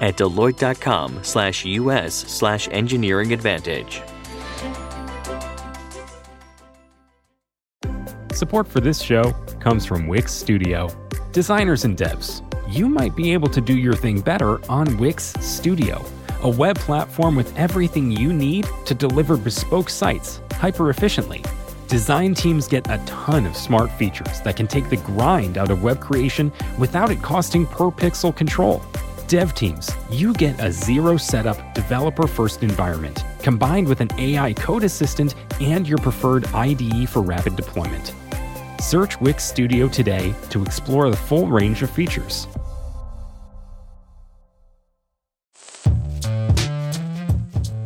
at deloitte.com slash us slash engineering advantage. Support for this show comes from Wix Studio. Designers and devs, you might be able to do your thing better on Wix Studio, a web platform with everything you need to deliver bespoke sites hyper efficiently. Design teams get a ton of smart features that can take the grind out of web creation without it costing per pixel control. Dev teams, you get a zero setup, developer first environment combined with an AI code assistant and your preferred IDE for rapid deployment. Search Wix Studio today to explore the full range of features.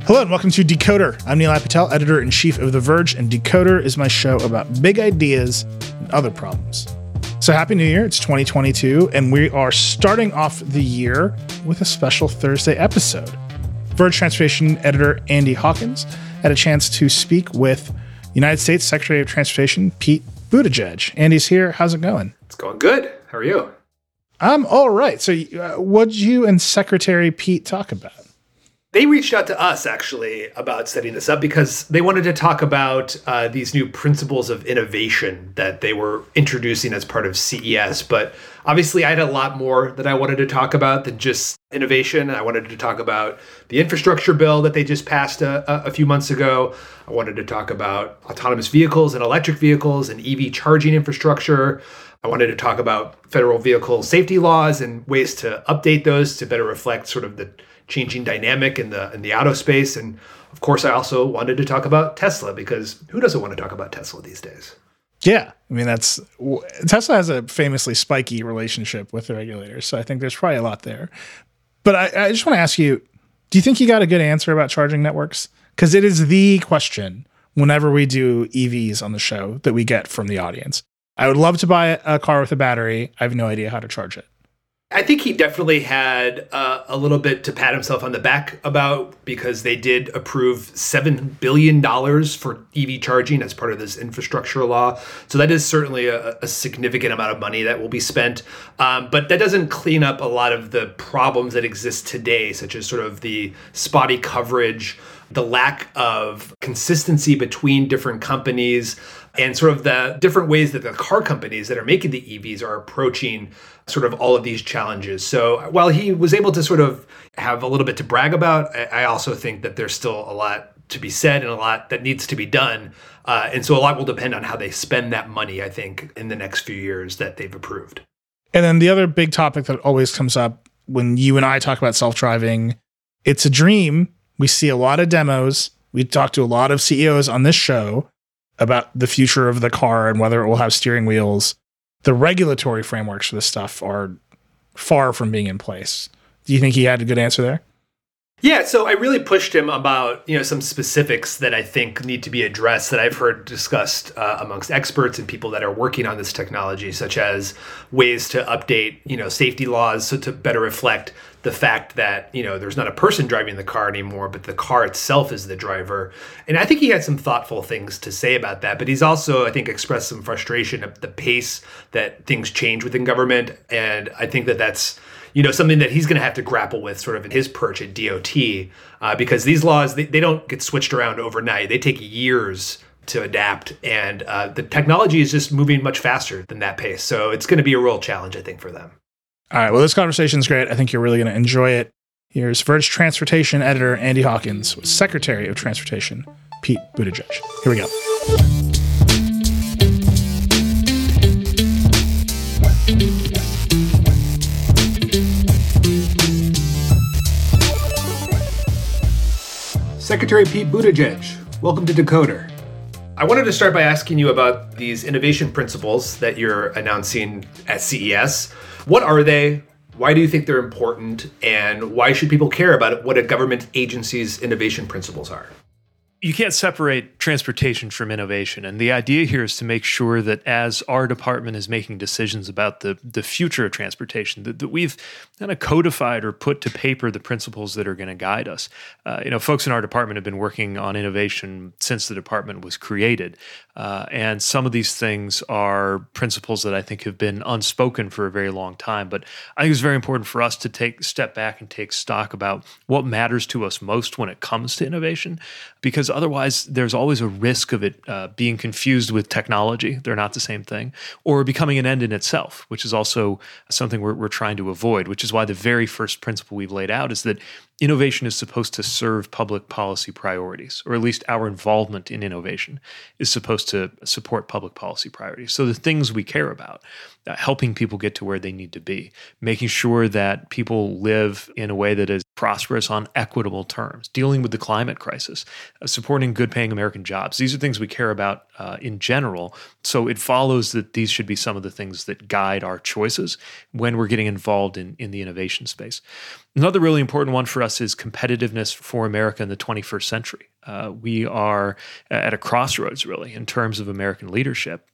Hello and welcome to Decoder. I'm Nilay Patel, editor in chief of The Verge, and Decoder is my show about big ideas and other problems. So, Happy New Year. It's 2022, and we are starting off the year with a special Thursday episode. Verge Transportation editor Andy Hawkins had a chance to speak with United States Secretary of Transportation Pete Buttigieg. Andy's here. How's it going? It's going good. How are you? I'm all right. So, uh, what did you and Secretary Pete talk about? They reached out to us actually about setting this up because they wanted to talk about uh, these new principles of innovation that they were introducing as part of CES. But obviously, I had a lot more that I wanted to talk about than just innovation. I wanted to talk about the infrastructure bill that they just passed a, a few months ago. I wanted to talk about autonomous vehicles and electric vehicles and EV charging infrastructure. I wanted to talk about federal vehicle safety laws and ways to update those to better reflect sort of the changing dynamic in the in the auto space. And of course, I also wanted to talk about Tesla because who doesn't want to talk about Tesla these days? Yeah, I mean that's Tesla has a famously spiky relationship with the regulators, so I think there's probably a lot there. But I, I just want to ask you: Do you think you got a good answer about charging networks? Because it is the question whenever we do EVs on the show that we get from the audience. I would love to buy a car with a battery. I have no idea how to charge it. I think he definitely had uh, a little bit to pat himself on the back about because they did approve $7 billion for EV charging as part of this infrastructure law. So that is certainly a, a significant amount of money that will be spent. Um, but that doesn't clean up a lot of the problems that exist today, such as sort of the spotty coverage, the lack of consistency between different companies and sort of the different ways that the car companies that are making the EVs are approaching sort of all of these challenges. So while he was able to sort of have a little bit to brag about, I also think that there's still a lot to be said and a lot that needs to be done. Uh, and so a lot will depend on how they spend that money, I think, in the next few years that they've approved. And then the other big topic that always comes up when you and I talk about self driving, it's a dream. We see a lot of demos. We talk to a lot of CEOs on this show about the future of the car and whether it will have steering wheels. The regulatory frameworks for this stuff are far from being in place. Do you think he had a good answer there? Yeah, so I really pushed him about you know some specifics that I think need to be addressed that I've heard discussed uh, amongst experts and people that are working on this technology, such as ways to update you know safety laws so to better reflect the fact that you know there's not a person driving the car anymore, but the car itself is the driver. And I think he had some thoughtful things to say about that. But he's also I think expressed some frustration at the pace that things change within government, and I think that that's you know something that he's going to have to grapple with sort of in his perch at DOT uh, because these laws they, they don't get switched around overnight. They take years to adapt and uh, the technology is just moving much faster than that pace. So it's going to be a real challenge i think for them. All right well this conversation is great. I think you're really going to enjoy it. Here's verge transportation editor andy hawkins with secretary of transportation pete buttigieg. Here we go Secretary Pete Buttigieg, welcome to Decoder. I wanted to start by asking you about these innovation principles that you're announcing at CES. What are they? Why do you think they're important? And why should people care about what a government agency's innovation principles are? You can't separate transportation from innovation. And the idea here is to make sure that as our department is making decisions about the, the future of transportation, that, that we've kind of codified or put to paper the principles that are going to guide us. Uh, you know, folks in our department have been working on innovation since the department was created. Uh, and some of these things are principles that I think have been unspoken for a very long time. But I think it's very important for us to take step back and take stock about what matters to us most when it comes to innovation, because otherwise there's always a risk of it uh, being confused with technology. They're not the same thing, or becoming an end in itself, which is also something we're, we're trying to avoid, which is why the very first principle we've laid out is that innovation is supposed to serve public policy priorities, or at least our involvement in innovation is supposed to support public policy priorities. So the things we care about, uh, helping people get to where they need to be, making sure that people live in a way that is prosperous on equitable terms, dealing with the climate crisis, uh, supporting good paying American jobs. These are things we care about uh, in general. So it follows that these should be some of the things that guide our choices when we're getting involved in, in the innovation space. Another really important one for us is competitiveness for America in the 21st century. Uh, we are at a crossroads, really, in terms of American leadership.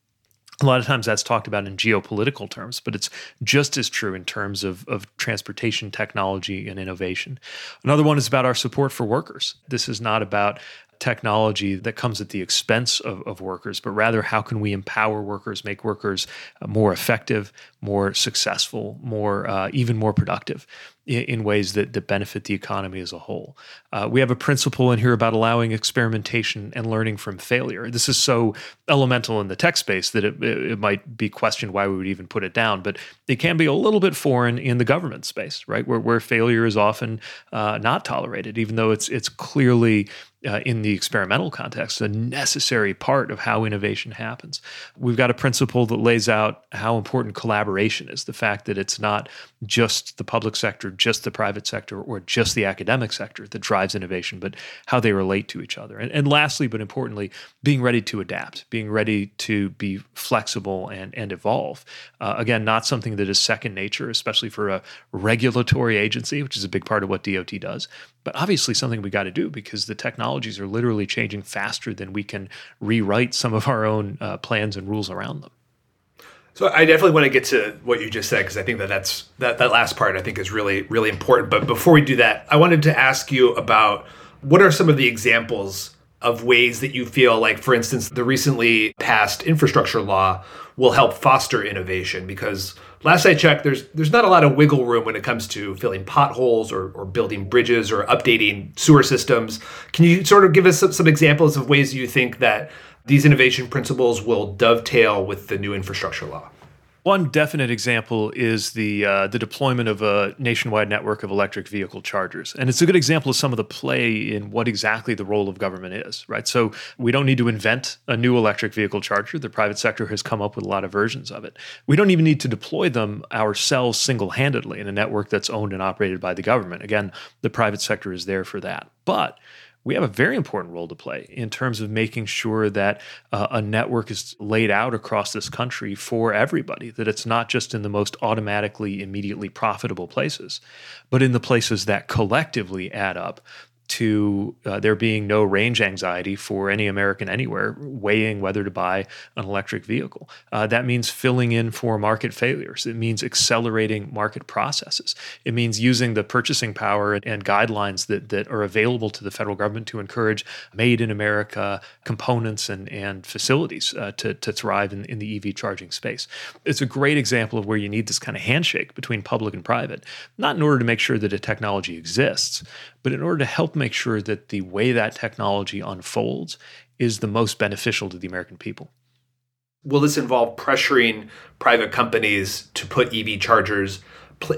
A lot of times that's talked about in geopolitical terms, but it's just as true in terms of, of transportation technology and innovation. Another one is about our support for workers. This is not about technology that comes at the expense of, of workers, but rather how can we empower workers, make workers uh, more effective, more successful, more uh, even more productive in, in, ways that, that benefit the economy as a whole. Uh, we have a principle in here about allowing experimentation and learning from failure. This is so elemental in the tech space that it, it might be questioned why we would even put it down, but it can be a little bit foreign in the government space, right? Where, where failure is often uh, not tolerated, even though it's it's clearly uh, in the experimental context, a necessary part of how innovation happens. We've got a principle that lays out how important collaboration is the fact that it's not just the public sector, just the private sector, or just the academic sector that drives innovation, but how they relate to each other. And, and lastly, but importantly, being ready to adapt, being ready to be flexible and, and evolve. Uh, again, not something that is second nature, especially for a regulatory agency, which is a big part of what DOT does, but obviously something we got to do because the technologies are literally changing faster than we can rewrite some of our own uh, plans and rules around them. So I definitely want to get to what you just said because I think that that's that that last part I think is really really important. But before we do that, I wanted to ask you about what are some of the examples of ways that you feel like, for instance, the recently passed infrastructure law will help foster innovation because last I checked, there's there's not a lot of wiggle room when it comes to filling potholes or, or building bridges or updating sewer systems. Can you sort of give us some, some examples of ways you think that these innovation principles will dovetail with the new infrastructure law? One definite example is the uh, the deployment of a nationwide network of electric vehicle chargers, and it's a good example of some of the play in what exactly the role of government is. Right, so we don't need to invent a new electric vehicle charger. The private sector has come up with a lot of versions of it. We don't even need to deploy them ourselves single handedly in a network that's owned and operated by the government. Again, the private sector is there for that, but we have a very important role to play in terms of making sure that uh, a network is laid out across this country for everybody, that it's not just in the most automatically, immediately profitable places, but in the places that collectively add up to uh, there being no range anxiety for any American anywhere weighing whether to buy an electric vehicle. Uh, that means filling in for market failures. It means accelerating market processes. It means using the purchasing power and guidelines that, that are available to the federal government to encourage made in America components and, and facilities uh, to, to thrive in, in the EV charging space. It's a great example of where you need this kind of handshake between public and private, not in order to make sure that a technology exists, but in order to help make sure that the way that technology unfolds is the most beneficial to the American people. Will this involve pressuring private companies to put EV chargers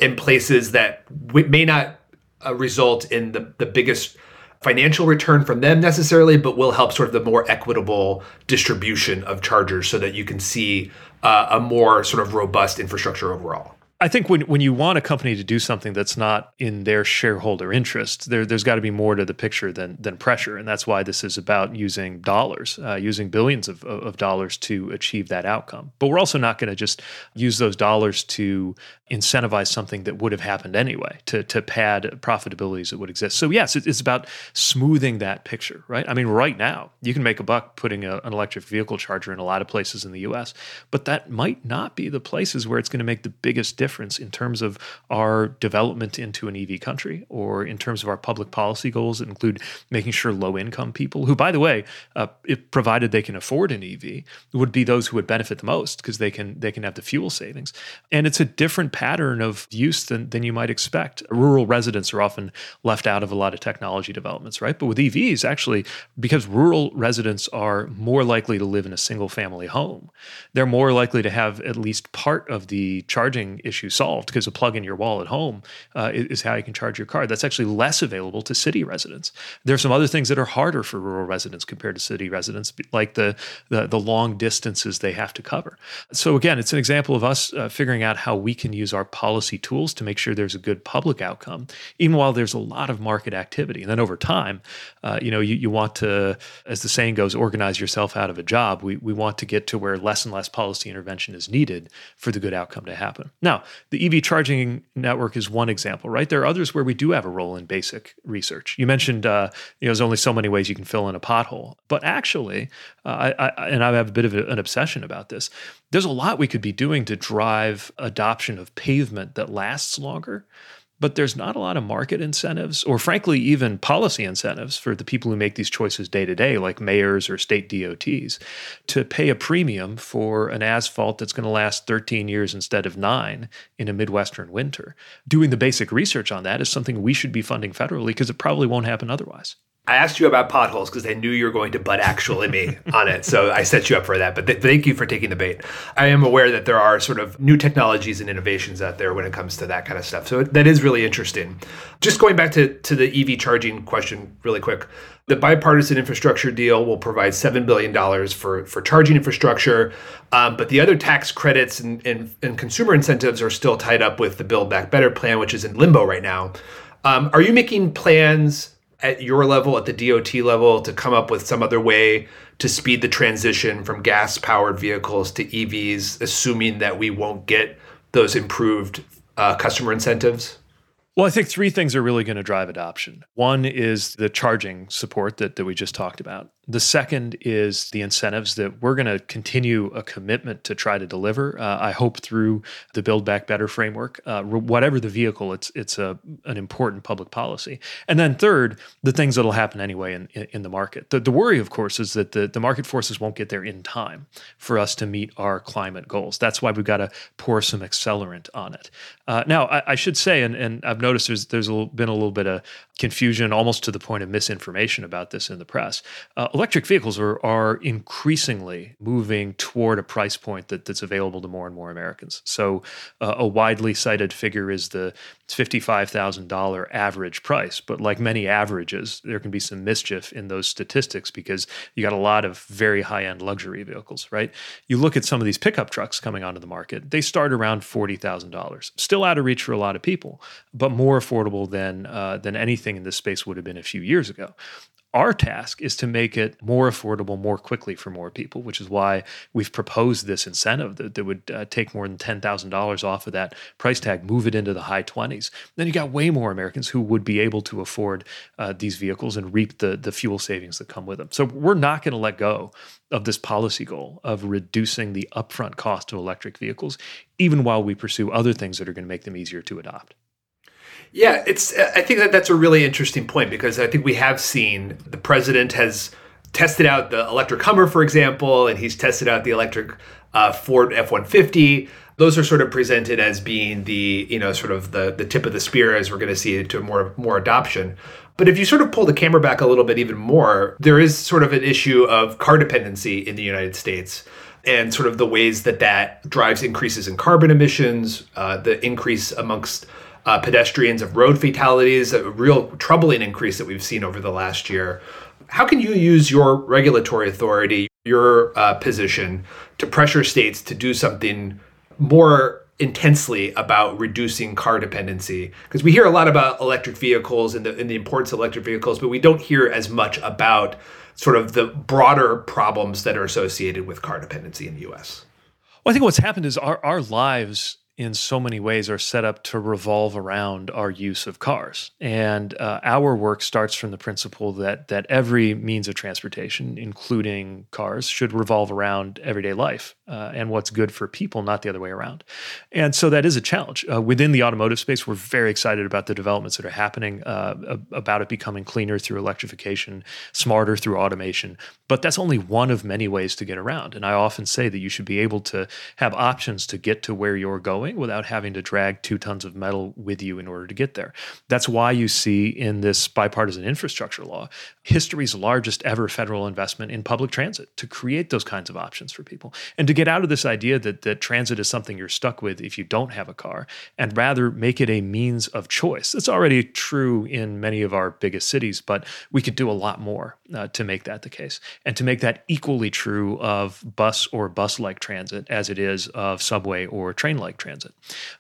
in places that may not uh, result in the, the biggest financial return from them necessarily, but will help sort of the more equitable distribution of chargers so that you can see uh, a more sort of robust infrastructure overall? I think when, when you want a company to do something that's not in their shareholder interest, there, there's got to be more to the picture than, than pressure. And that's why this is about using dollars, uh, using billions of, of dollars to achieve that outcome. But we're also not going to just use those dollars to incentivize something that would have happened anyway, to, to pad profitabilities that would exist. So, yes, it's about smoothing that picture, right? I mean, right now, you can make a buck putting a, an electric vehicle charger in a lot of places in the US, but that might not be the places where it's going to make the biggest difference difference in terms of our development into an EV country or in terms of our public policy goals that include making sure low income people, who, by the way, uh, if provided they can afford an EV, would be those who would benefit the most because they can they can have the fuel savings. And it's a different pattern of use than, than you might expect. Rural residents are often left out of a lot of technology developments, right? But with EVs, actually, because rural residents are more likely to live in a single family home, they're more likely to have at least part of the charging issue issue solved because a plug in your wall at home uh, is how you can charge your car. That's actually less available to city residents. There are some other things that are harder for rural residents compared to city residents, like the the, the long distances they have to cover. So again, it's an example of us uh, figuring out how we can use our policy tools to make sure there's a good public outcome, even while there's a lot of market activity. And then over time, uh, you know, you, you want to, as the saying goes, organize yourself out of a job. We we want to get to where less and less policy intervention is needed for the good outcome to happen. Now, the EV charging network is one example, right? There are others where we do have a role in basic research. You mentioned, uh, you know, there's only so many ways you can fill in a pothole, but actually, uh, I, I, and I have a bit of an obsession about this. There's a lot we could be doing to drive adoption of pavement that lasts longer but there's not a lot of market incentives or frankly even policy incentives for the people who make these choices day to day like mayors or state DOTs to pay a premium for an asphalt that's going to last 13 years instead of 9 in a midwestern winter. Doing the basic research on that is something we should be funding federally because it probably won't happen otherwise I asked you about potholes because I knew you were going to butt actually me on it. So I set you up for that. But th- thank you for taking the bait. I am aware that there are sort of new technologies and innovations out there when it comes to that kind of stuff. So that is really interesting. Just going back to, to the EV charging question really quick. The bipartisan infrastructure deal will provide $7 billion for, for charging infrastructure. Um, but the other tax credits and, and, and consumer incentives are still tied up with the Build Back Better plan, which is in limbo right now. Um, are you making plans at your level, at the DOT level, to come up with some other way to speed the transition from gas powered vehicles to EVs, assuming that we won't get those improved uh, customer incentives? Well, I think three things are really going to drive adoption. One is the charging support that, that we just talked about. The second is the incentives that we're going to continue a commitment to try to deliver. Uh, I hope through the Build Back Better framework, uh, whatever the vehicle, it's it's a an important public policy. And then third, the things that'll happen anyway in, in, in the market. The, the worry, of course, is that the, the market forces won't get there in time for us to meet our climate goals. That's why we've got to pour some accelerant on it. Uh, now, I, I, should say, and, and I've noticed there's there's a little, been a little bit of confusion, almost to the point of misinformation about this in the press. Uh, electric vehicles are, are increasingly moving toward a price point that, that's available to more and more Americans. So, uh, a widely cited figure is the $55,000 average price. But like many averages, there can be some mischief in those statistics because you got a lot of very high end luxury vehicles, right? You look at some of these pickup trucks coming onto the market, they start around $40,000. Still out of reach for a lot of people, but more affordable than, uh, than anything in this space would have been a few years ago our task is to make it more affordable more quickly for more people, which is why we've proposed this incentive that, that would uh, take more than $10,000 off of that price tag, move it into the high 20s. Then you got way more Americans who would be able to afford uh, these vehicles and reap the, the fuel savings that come with them. So we're not going to let go of this policy goal of reducing the upfront cost of electric vehicles, even while we pursue other things that are going to make them easier to adopt. Yeah, it's. I think that that's a really interesting point because I think we have seen the president has tested out the electric Hummer, for example, and he's tested out the electric uh, Ford F one fifty. Those are sort of presented as being the you know sort of the the tip of the spear as we're going to see into more more adoption. But if you sort of pull the camera back a little bit even more, there is sort of an issue of car dependency in the United States and sort of the ways that that drives increases in carbon emissions, uh, the increase amongst uh, pedestrians of road fatalities, a real troubling increase that we've seen over the last year. How can you use your regulatory authority, your uh, position, to pressure states to do something more intensely about reducing car dependency because we hear a lot about electric vehicles and the, and the importance of electric vehicles, but we don't hear as much about sort of the broader problems that are associated with car dependency in the US. Well, I think what's happened is our, our lives in so many ways are set up to revolve around our use of cars. And uh, our work starts from the principle that that every means of transportation, including cars, should revolve around everyday life uh, and what's good for people, not the other way around. And so that is a challenge. Uh, within the automotive space, we're very excited about the developments that are happening uh, about it becoming cleaner through electrification, smarter through automation. But that's only one of many ways to get around. And I often say that you should be able to have options to get to where you're going going without having to drag two tons of metal with you in order to get there. That's why you see in this bipartisan infrastructure law history's largest ever federal investment in public transit to create those kinds of options for people and to get out of this idea that, that transit is something you're stuck with if you don't have a car and rather make it a means of choice. It's already true in many of our biggest cities, but we could do a lot more uh, to make that the case and to make that equally true of bus or bus like transit as it is of subway or train like transit.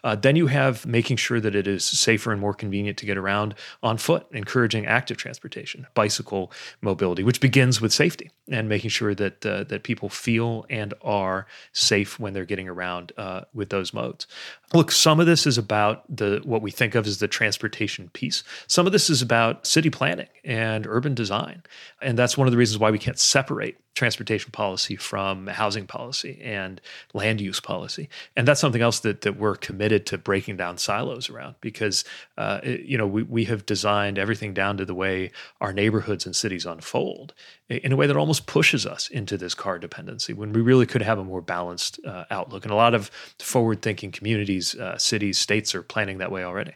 Uh, then you have making sure that it is safer and more convenient to get around on foot, encouraging active transportation, bicycle mobility, which begins with safety and making sure that uh, that people feel and are safe when they're getting around uh, with those modes. Look, some of this is about the what we think of as the transportation piece. Some of this is about city planning and urban design, and that's one of the reasons why we can't separate transportation policy from housing policy and land use policy. And that's something else that that we're committed to breaking down silos around because uh, it, you know we we have designed everything down to the way our neighborhoods and cities unfold in a way that almost pushes us into this car dependency when we really could have a more balanced uh, outlook. And a lot of forward thinking communities, uh, cities, states are planning that way already.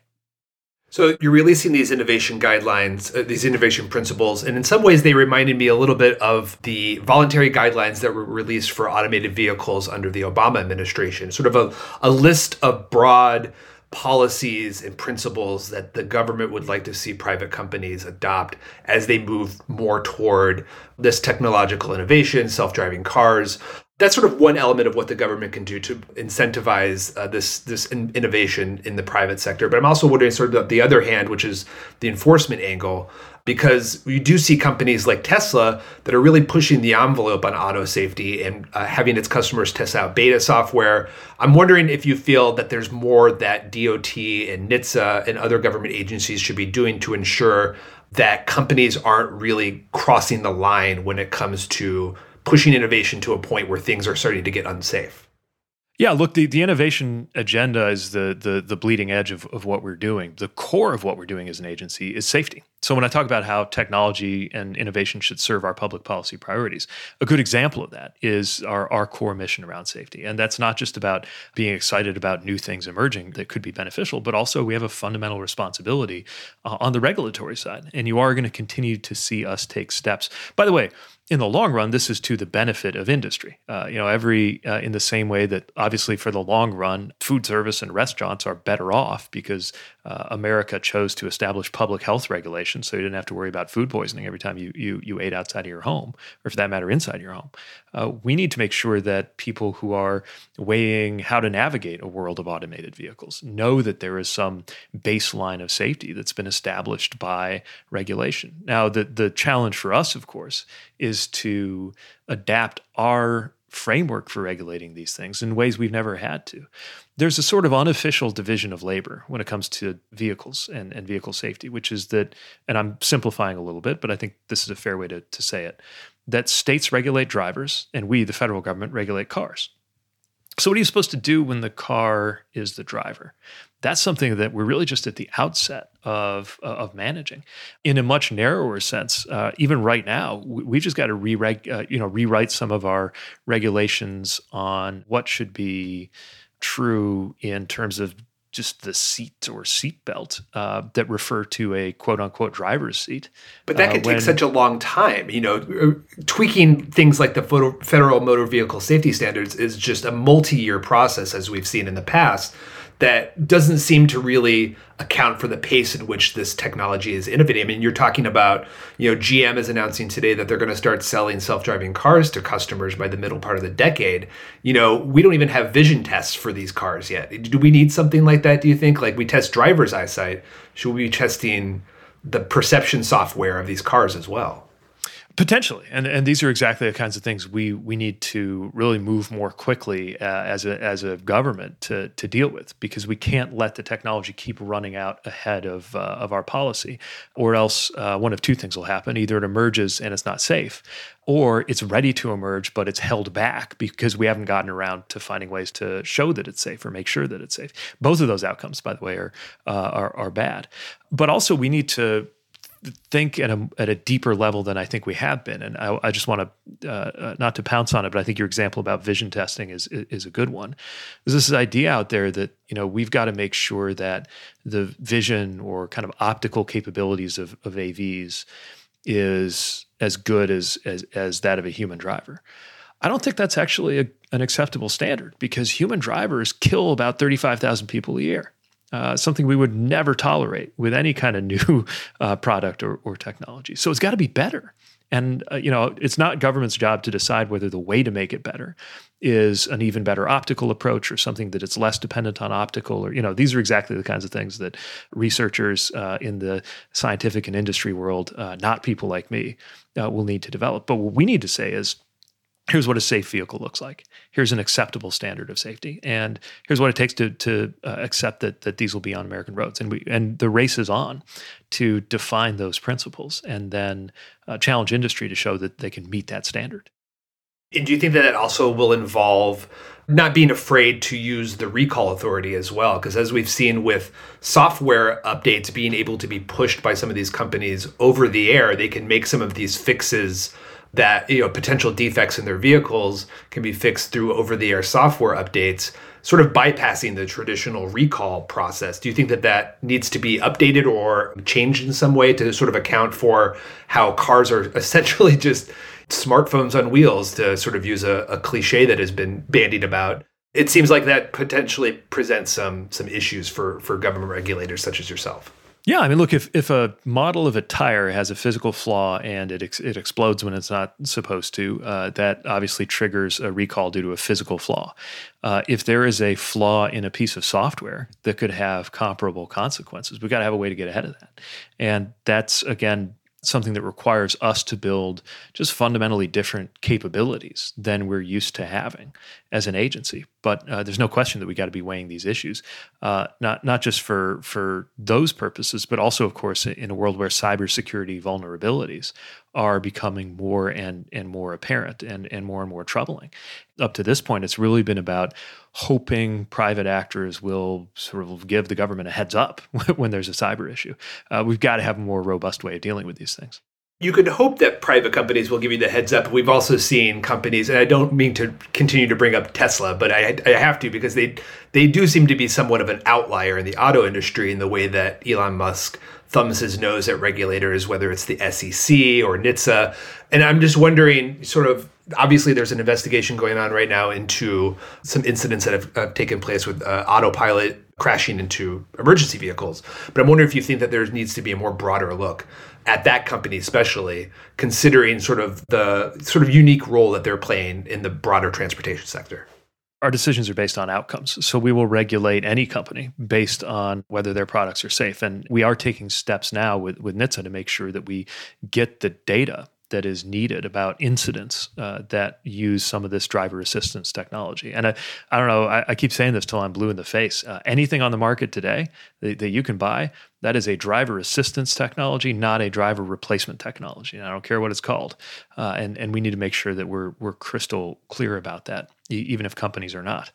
So you're releasing these innovation guidelines, uh, these innovation principles, and in some ways they reminded me a little bit of the voluntary guidelines that were released for automated vehicles under the Obama administration. Sort of a, a list of broad policies and principles that the government would like to see private companies adopt as they move more toward this technological innovation, self-driving cars. That's sort of one element of what the government can do to incentivize uh, this this in- innovation in the private sector. But I'm also wondering, sort of the other hand, which is the enforcement angle because you do see companies like Tesla that are really pushing the envelope on auto safety and uh, having its customers test out beta software. I'm wondering if you feel that there's more that DOT and NHTSA and other government agencies should be doing to ensure that companies aren't really crossing the line when it comes to pushing innovation to a point where things are starting to get unsafe. Yeah, look, the, the innovation agenda is the, the the bleeding edge of, of what we're doing. The core of what we're doing as an agency is safety. So when I talk about how technology and innovation should serve our public policy priorities, a good example of that is our, our core mission around safety. And that's not just about being excited about new things emerging that could be beneficial, but also we have a fundamental responsibility uh, on the regulatory side. And you are going to continue to see us take steps. By the way, in the long run, this is to the benefit of industry. Uh, you know, every uh, in the same way that obviously for the long run, food service and restaurants are better off because uh, America chose to establish public health regulations, so you didn't have to worry about food poisoning every time you you you ate outside of your home, or for that matter, inside your home. Uh, we need to make sure that people who are weighing how to navigate a world of automated vehicles know that there is some baseline of safety that's been established by regulation. Now, the the challenge for us, of course, is to adapt our framework for regulating these things in ways we've never had to. There's a sort of unofficial division of labor when it comes to vehicles and, and vehicle safety, which is that, and I'm simplifying a little bit, but I think this is a fair way to, to say it, that states regulate drivers and we, the federal government, regulate cars. So, what are you supposed to do when the car is the driver? That's something that we're really just at the outset of, uh, of managing. In a much narrower sense, uh, even right now, we, we just got to re uh, you know rewrite some of our regulations on what should be true in terms of just the seat or seat belt uh, that refer to a quote unquote driver's seat. But that uh, could uh, take such a long time. You know, uh, tweaking things like the federal motor vehicle safety standards is just a multi year process, as we've seen in the past that doesn't seem to really account for the pace at which this technology is innovating. I mean, you're talking about, you know, GM is announcing today that they're going to start selling self-driving cars to customers by the middle part of the decade. You know, we don't even have vision tests for these cars yet. Do we need something like that, do you think? Like we test driver's eyesight, should we be testing the perception software of these cars as well? Potentially, and and these are exactly the kinds of things we we need to really move more quickly uh, as a as a government to to deal with because we can't let the technology keep running out ahead of uh, of our policy, or else uh, one of two things will happen: either it emerges and it's not safe, or it's ready to emerge but it's held back because we haven't gotten around to finding ways to show that it's safe or make sure that it's safe. Both of those outcomes, by the way, are uh, are, are bad. But also, we need to think at a, at a deeper level than I think we have been. And I, I just want to, uh, uh, not to pounce on it, but I think your example about vision testing is, is a good one. There's this idea out there that, you know, we've got to make sure that the vision or kind of optical capabilities of, of AVs is as good as, as, as that of a human driver. I don't think that's actually a, an acceptable standard because human drivers kill about 35,000 people a year. Uh, something we would never tolerate with any kind of new uh, product or, or, technology. So it's got to be better. And uh, you know, it's not government's job to decide whether the way to make it better is an even better optical approach or something that it's less dependent on optical. Or you know, these are exactly the kinds of things that researchers uh, in the scientific and industry world, uh, not people like me, will need to develop. But what we need to say is here's what a safe vehicle looks like. Here's an acceptable standard of safety, and here's what it takes to to uh, accept that that these will be on American roads. And we and the race is on to define those principles, and then uh, challenge industry to show that they can meet that standard. And do you think that it also will involve not being afraid to use the recall authority as well? Because as we've seen with software updates being able to be pushed by some of these companies over the air, they can make some of these fixes that you know potential defects in their vehicles can be fixed through over-the-air software updates sort of bypassing the traditional recall process. Do you think that that needs to be updated or changed in some way to sort of account for how cars are essentially just smartphones on wheels to sort of use a, a cliche that has been bandied about? It seems like that potentially presents some some issues for for government regulators such as yourself yeah, I mean, look, if, if a model of a tire has a physical flaw and it ex- it explodes when it's not supposed to, uh, that obviously triggers a recall due to a physical flaw. Uh, if there is a flaw in a piece of software that could have comparable consequences, we've got to have a way to get ahead of that. And that's again something that requires us to build just fundamentally different capabilities than we're used to having as an agency. But uh, there's no question that we got to be weighing these issues, uh, not not just for for those purposes, but also, of course, in a world where cybersecurity vulnerabilities are becoming more and and more apparent and and more and more troubling. Up to this point, it's really been about hoping private actors will sort of give the government a heads up when there's a cyber issue. Uh, we've got to have a more robust way of dealing with these things. You could hope that private companies will give you the heads up. We've also seen companies, and I don't mean to continue to bring up Tesla, but I, I have to because they they do seem to be somewhat of an outlier in the auto industry in the way that Elon Musk thumbs his nose at regulators, whether it's the SEC or NHTSA. And I'm just wondering, sort of, obviously, there's an investigation going on right now into some incidents that have taken place with uh, autopilot crashing into emergency vehicles. But I'm wondering if you think that there needs to be a more broader look at that company, especially considering sort of the sort of unique role that they're playing in the broader transportation sector our decisions are based on outcomes. So we will regulate any company based on whether their products are safe. And we are taking steps now with, with NHTSA to make sure that we get the data that is needed about incidents uh, that use some of this driver assistance technology. And I, I don't know, I, I keep saying this till I'm blue in the face. Uh, anything on the market today that, that, you can buy, that is a driver assistance technology, not a driver replacement technology. And I don't care what it's called. Uh, and, and we need to make sure that we're, we're crystal clear about that even if companies are not.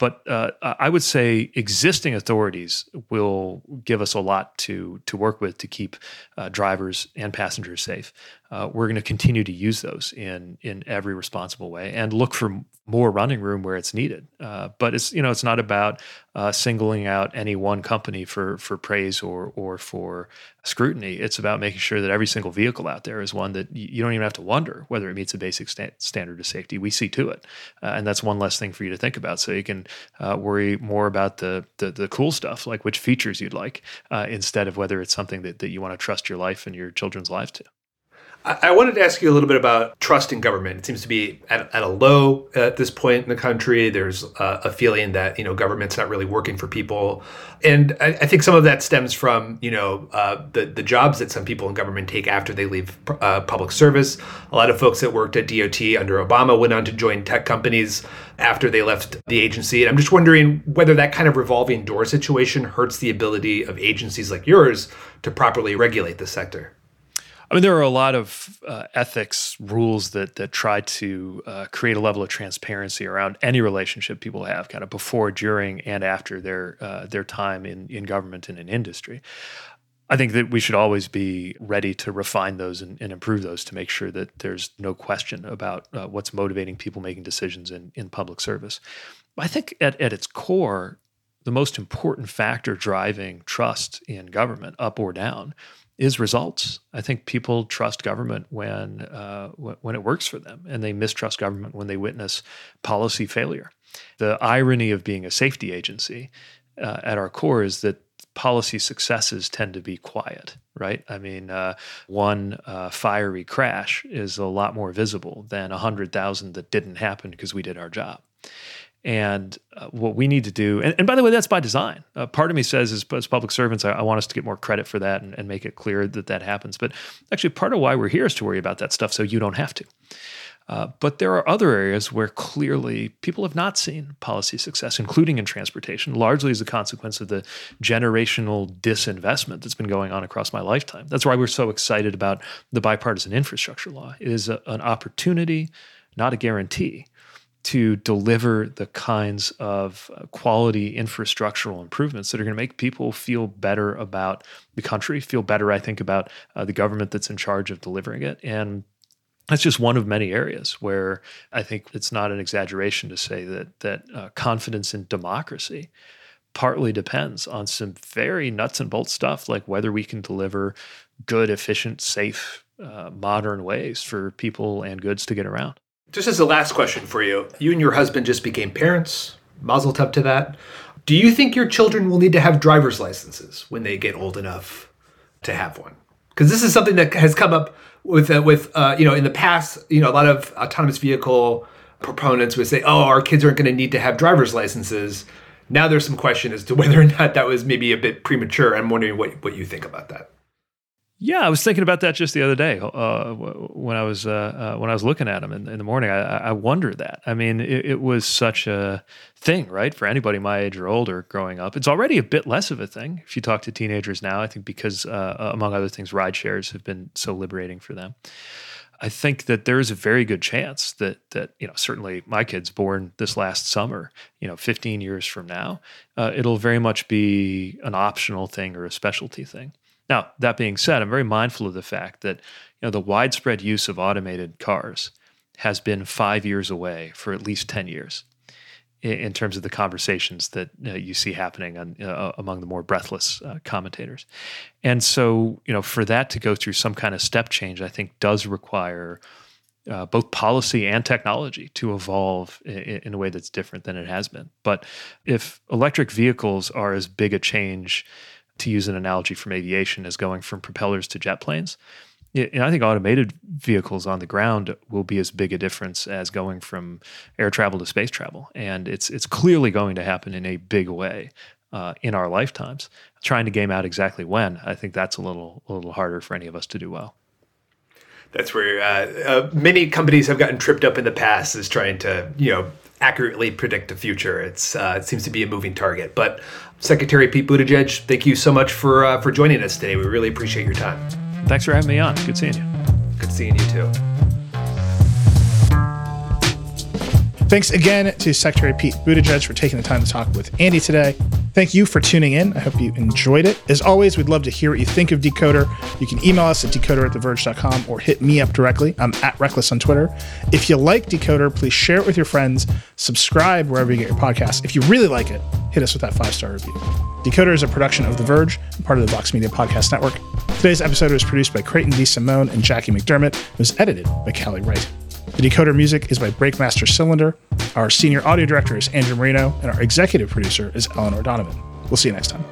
But uh, I would say existing authorities will give us a lot to to work with to keep uh, drivers and passengers safe. Uh, we're going to continue to use those in in every responsible way and look for more running room where it's needed. Uh, but it's you know it's not about uh, singling out any one company for for praise or or for scrutiny. It's about making sure that every single vehicle out there is one that you don't even have to wonder whether it meets a basic sta- standard of safety. We see to it, uh, and that's one less thing for you to think about. So you can uh, worry more about the, the, the cool stuff, like which features you'd like, uh, instead of whether it's something that, that you want to trust your life and your children's lives to. I wanted to ask you a little bit about trust in government. It seems to be at, at a low at this point in the country. There's uh, a feeling that you know government's not really working for people, and I, I think some of that stems from you know uh, the the jobs that some people in government take after they leave uh, public service. A lot of folks that worked at DOT under Obama went on to join tech companies after they left the agency. And I'm just wondering whether that kind of revolving door situation hurts the ability of agencies like yours to properly regulate the sector. I mean, there are a lot of uh, ethics rules that that try to uh, create a level of transparency around any relationship people have, kind of before, during, and after their uh, their time in in government and in industry. I think that we should always be ready to refine those and, and improve those to make sure that there's no question about uh, what's motivating people making decisions in in public service. I think at at its core, the most important factor driving trust in government, up or down is results. I think people trust government when uh, when it works for them, and they mistrust government when they witness policy failure. The irony of being a safety agency uh, at our core is that policy successes tend to be quiet, right? I mean, uh, one uh, fiery crash is a lot more visible than a hundred thousand that didn't happen because we did our job. And uh, what we need to do, and, and, by the way, that's by design. Uh, part of me says, as, as public servants, I, I, want us to get more credit for that and, and, make it clear that that happens. But actually, part of why we're here is to worry about that stuff so you don't have to. Uh, but there are other areas where clearly people have not seen policy success, including in transportation, largely as a consequence of the generational disinvestment that's been going on across my lifetime. That's why we're so excited about the bipartisan infrastructure law. It is a, an opportunity, not a guarantee to deliver the kinds of uh, quality infrastructural improvements that are going to make people feel better about the country, feel better, I think, about uh, the government that's in charge of delivering it. And that's just one of many areas where I think it's not an exaggeration to say that that uh, confidence in democracy partly depends on some very nuts and bolts stuff, like whether we can deliver good, efficient, safe, uh, modern ways for people and goods to get around. Just as a last question for you, you and your husband just became parents. Mazel tov to that. Do you think your children will need to have driver's licenses when they get old enough to have one? Because this is something that has come up with uh, with uh, you know in the past. You know, a lot of autonomous vehicle proponents would say, "Oh, our kids aren't going to need to have driver's licenses." Now there's some question as to whether or not that was maybe a bit premature. I'm wondering what what you think about that. Yeah, I was thinking about that just the other day uh, when I was uh, uh, when I was looking at them in, in the morning. I, I wondered that. I mean, it, it, was such a thing, right, for anybody my age or older growing up. It's already a bit less of a thing if you talk to teenagers now. I think because, uh, uh, among other things, ride shares have been so liberating for them. I think that there is a very good chance that that you know certainly my kids born this last summer, you know, 15 years from now, uh, it'll very much be an optional thing or a specialty thing. Now, that being said, I'm very mindful of the fact that you know the widespread use of automated cars has been five years away for at least 10 years in, in terms of the conversations that uh, you see happening on, uh, among the more breathless uh, commentators. And so, you know, for that to go through some kind of step change, I think does require uh, both policy and technology to evolve in, in, a way that's different than it has been. But if electric vehicles are as big a change to use an analogy from aviation, as going from propellers to jet planes. And I think automated vehicles on the ground will be as big a difference as going from air travel to space travel, and it's it's clearly going to happen in a big way uh, in our lifetimes. Trying to game out exactly when, I think that's a little a little harder for any of us to do well. That's where uh, uh, many companies have gotten tripped up in the past, is trying to you know accurately predict the future. It's uh, it seems to be a moving target. But Secretary Pete Buttigieg, thank you so much for uh, for joining us today. We really appreciate your time. Thanks for having me on. Good seeing you. Good seeing you too. Thanks again to Secretary Pete Buttigieg for taking the time to talk with Andy today. Thank you for tuning in. I hope you enjoyed it. As always, we'd love to hear what you think of Decoder. You can email us at decoder at theverge.com or hit me up directly. I'm at Reckless on Twitter. If you like Decoder, please share it with your friends. Subscribe wherever you get your podcasts. If you really like it, hit us with that five star review. Decoder is a production of The Verge, part of the Vox Media Podcast Network. Today's episode was produced by Creighton DeSimone and Jackie McDermott. It was edited by Callie Wright. The decoder music is by Breakmaster Cylinder. Our senior audio director is Andru Marino, and our executive producer is Eleanor Donovan. We'll see you next time.